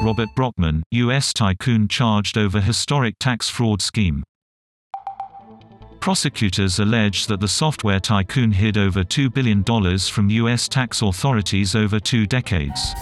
Robert Brockman, U.S. tycoon charged over historic tax fraud scheme. Prosecutors allege that the software tycoon hid over $2 billion from U.S. tax authorities over two decades.